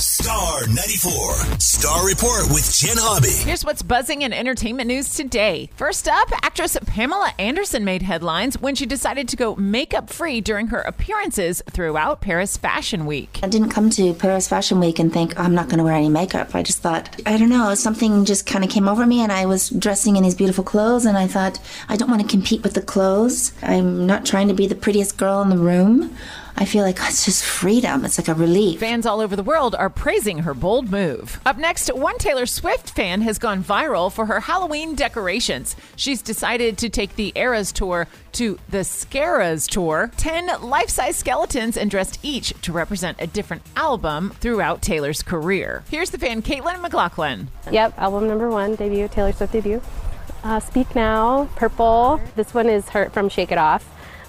Star 94. Star Report with Jen Hobby. Here's what's buzzing in entertainment news today. First up, actress Pamela Anderson made headlines when she decided to go makeup free during her appearances throughout Paris Fashion Week. I didn't come to Paris Fashion Week and think I'm not going to wear any makeup. I just thought, I don't know, something just kind of came over me and I was dressing in these beautiful clothes and I thought, I don't want to compete with the clothes. I'm not trying to be the prettiest girl in the room. I feel like it's just freedom. It's like a relief. Fans all over the world are praising her bold move. Up next, one Taylor Swift fan has gone viral for her Halloween decorations. She's decided to take the Eras tour to the Scaras tour. 10 life size skeletons and dressed each to represent a different album throughout Taylor's career. Here's the fan, Caitlin McLaughlin. Yep, album number one, debut, Taylor Swift debut. Uh, Speak Now, Purple. This one is her from Shake It Off.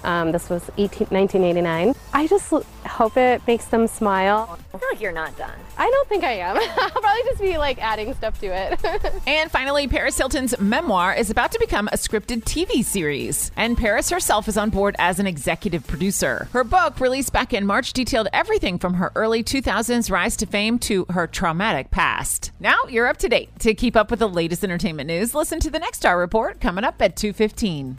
Um, this was 18, 1989. I just hope it makes them smile. I feel like you're not done. I don't think I am. I'll probably just be like adding stuff to it. And finally, Paris Hilton's memoir is about to become a scripted TV series. And Paris herself is on board as an executive producer. Her book, released back in March, detailed everything from her early 2000s rise to fame to her traumatic past. Now you're up to date. To keep up with the latest entertainment news, listen to the Next Star Report coming up at 215.